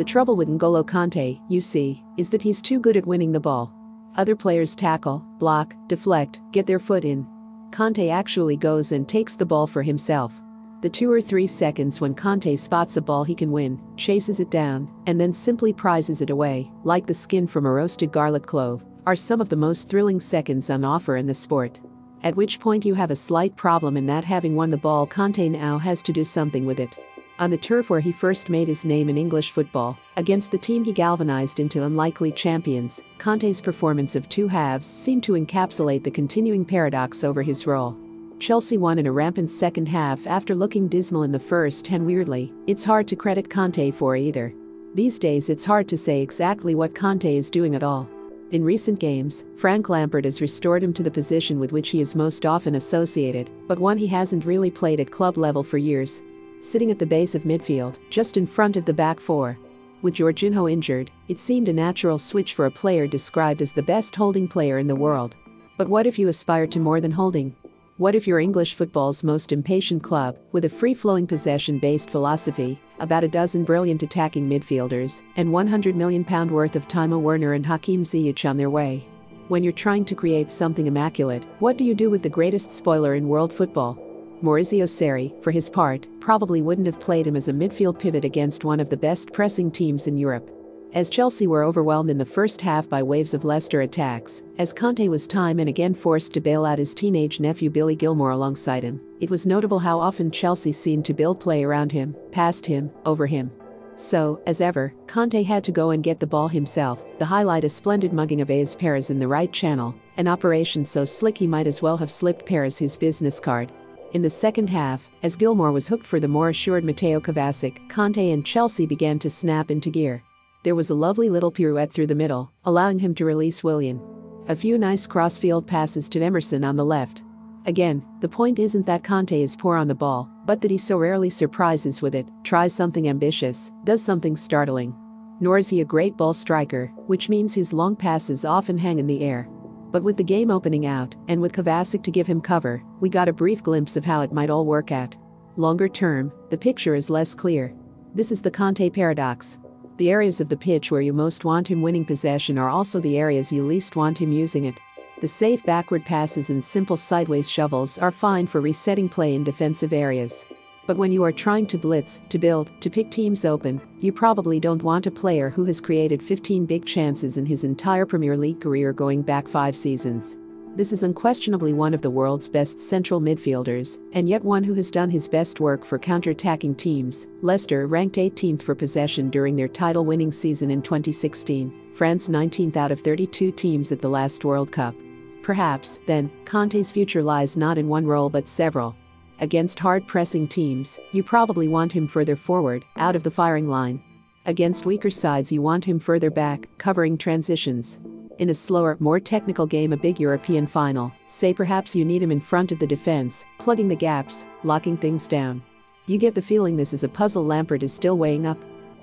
The trouble with N'Golo Kante, you see, is that he's too good at winning the ball. Other players tackle, block, deflect, get their foot in. Kante actually goes and takes the ball for himself. The two or three seconds when Kante spots a ball he can win, chases it down, and then simply prizes it away, like the skin from a roasted garlic clove, are some of the most thrilling seconds on offer in the sport. At which point you have a slight problem in that having won the ball, Kante now has to do something with it. On the turf where he first made his name in English football, against the team he galvanized into unlikely champions, Kante's performance of two halves seemed to encapsulate the continuing paradox over his role. Chelsea won in a rampant second half after looking dismal in the first and weirdly, it's hard to credit Kante for either. These days it's hard to say exactly what Kante is doing at all. In recent games, Frank Lampard has restored him to the position with which he is most often associated, but one he hasn't really played at club level for years. Sitting at the base of midfield, just in front of the back four. With Jorginho injured, it seemed a natural switch for a player described as the best holding player in the world. But what if you aspire to more than holding? What if you're English football's most impatient club, with a free flowing possession based philosophy, about a dozen brilliant attacking midfielders, and £100 million worth of Timo Werner and Hakim Ziyech on their way? When you're trying to create something immaculate, what do you do with the greatest spoiler in world football? Maurizio Sarri, for his part, probably wouldn't have played him as a midfield pivot against one of the best pressing teams in Europe. As Chelsea were overwhelmed in the first half by waves of Leicester attacks, as Kante was time and again forced to bail out his teenage nephew Billy Gilmour alongside him, it was notable how often Chelsea seemed to build play around him, past him, over him. So, as ever, Kante had to go and get the ball himself, the highlight a splendid mugging of Ayoze Perez in the right channel, an operation so slick he might as well have slipped Perez his business card. In the second half, as Gilmour was hooked for the more assured Mateo Kovacic, Kante and Chelsea began to snap into gear. There was a lovely little pirouette through the middle, allowing him to release Willian. A few nice crossfield passes to Emerson on the left. Again, the point isn't that Kante is poor on the ball, but that he so rarely surprises with it, tries something ambitious, does something startling. Nor is he a great ball striker, which means his long passes often hang in the air. But with the game opening out, and with Kovacic to give him cover, we got a brief glimpse of how it might all work out. Longer term, the picture is less clear. This is the Kante paradox. The areas of the pitch where you most want him winning possession are also the areas you least want him using it. The safe backward passes and simple sideways shovels are fine for resetting play in defensive areas. But when you are trying to blitz, to build, to pick teams open, you probably don't want a player who has created 15 big chances in his entire Premier League career going back five seasons. This is unquestionably one of the world's best central midfielders, and yet one who has done his best work for counter-attacking teams. Leicester ranked 18th for possession during their title-winning season in 2016, France 19th out of 32 teams at the last World Cup. Perhaps, then, Kante's future lies not in one role but several. Against hard-pressing teams, you probably want him further forward, out of the firing line. Against weaker sides you want him further back, covering transitions in a slower, more technical game a big European final, say perhaps you need him in front of the defense, plugging the gaps, locking things down. You get the feeling this is a puzzle Lampard is still weighing up.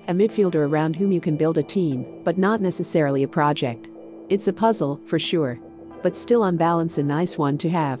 A midfielder around whom you can build a team, but not necessarily a project. It's a puzzle, for sure. But still on balance a nice one to have.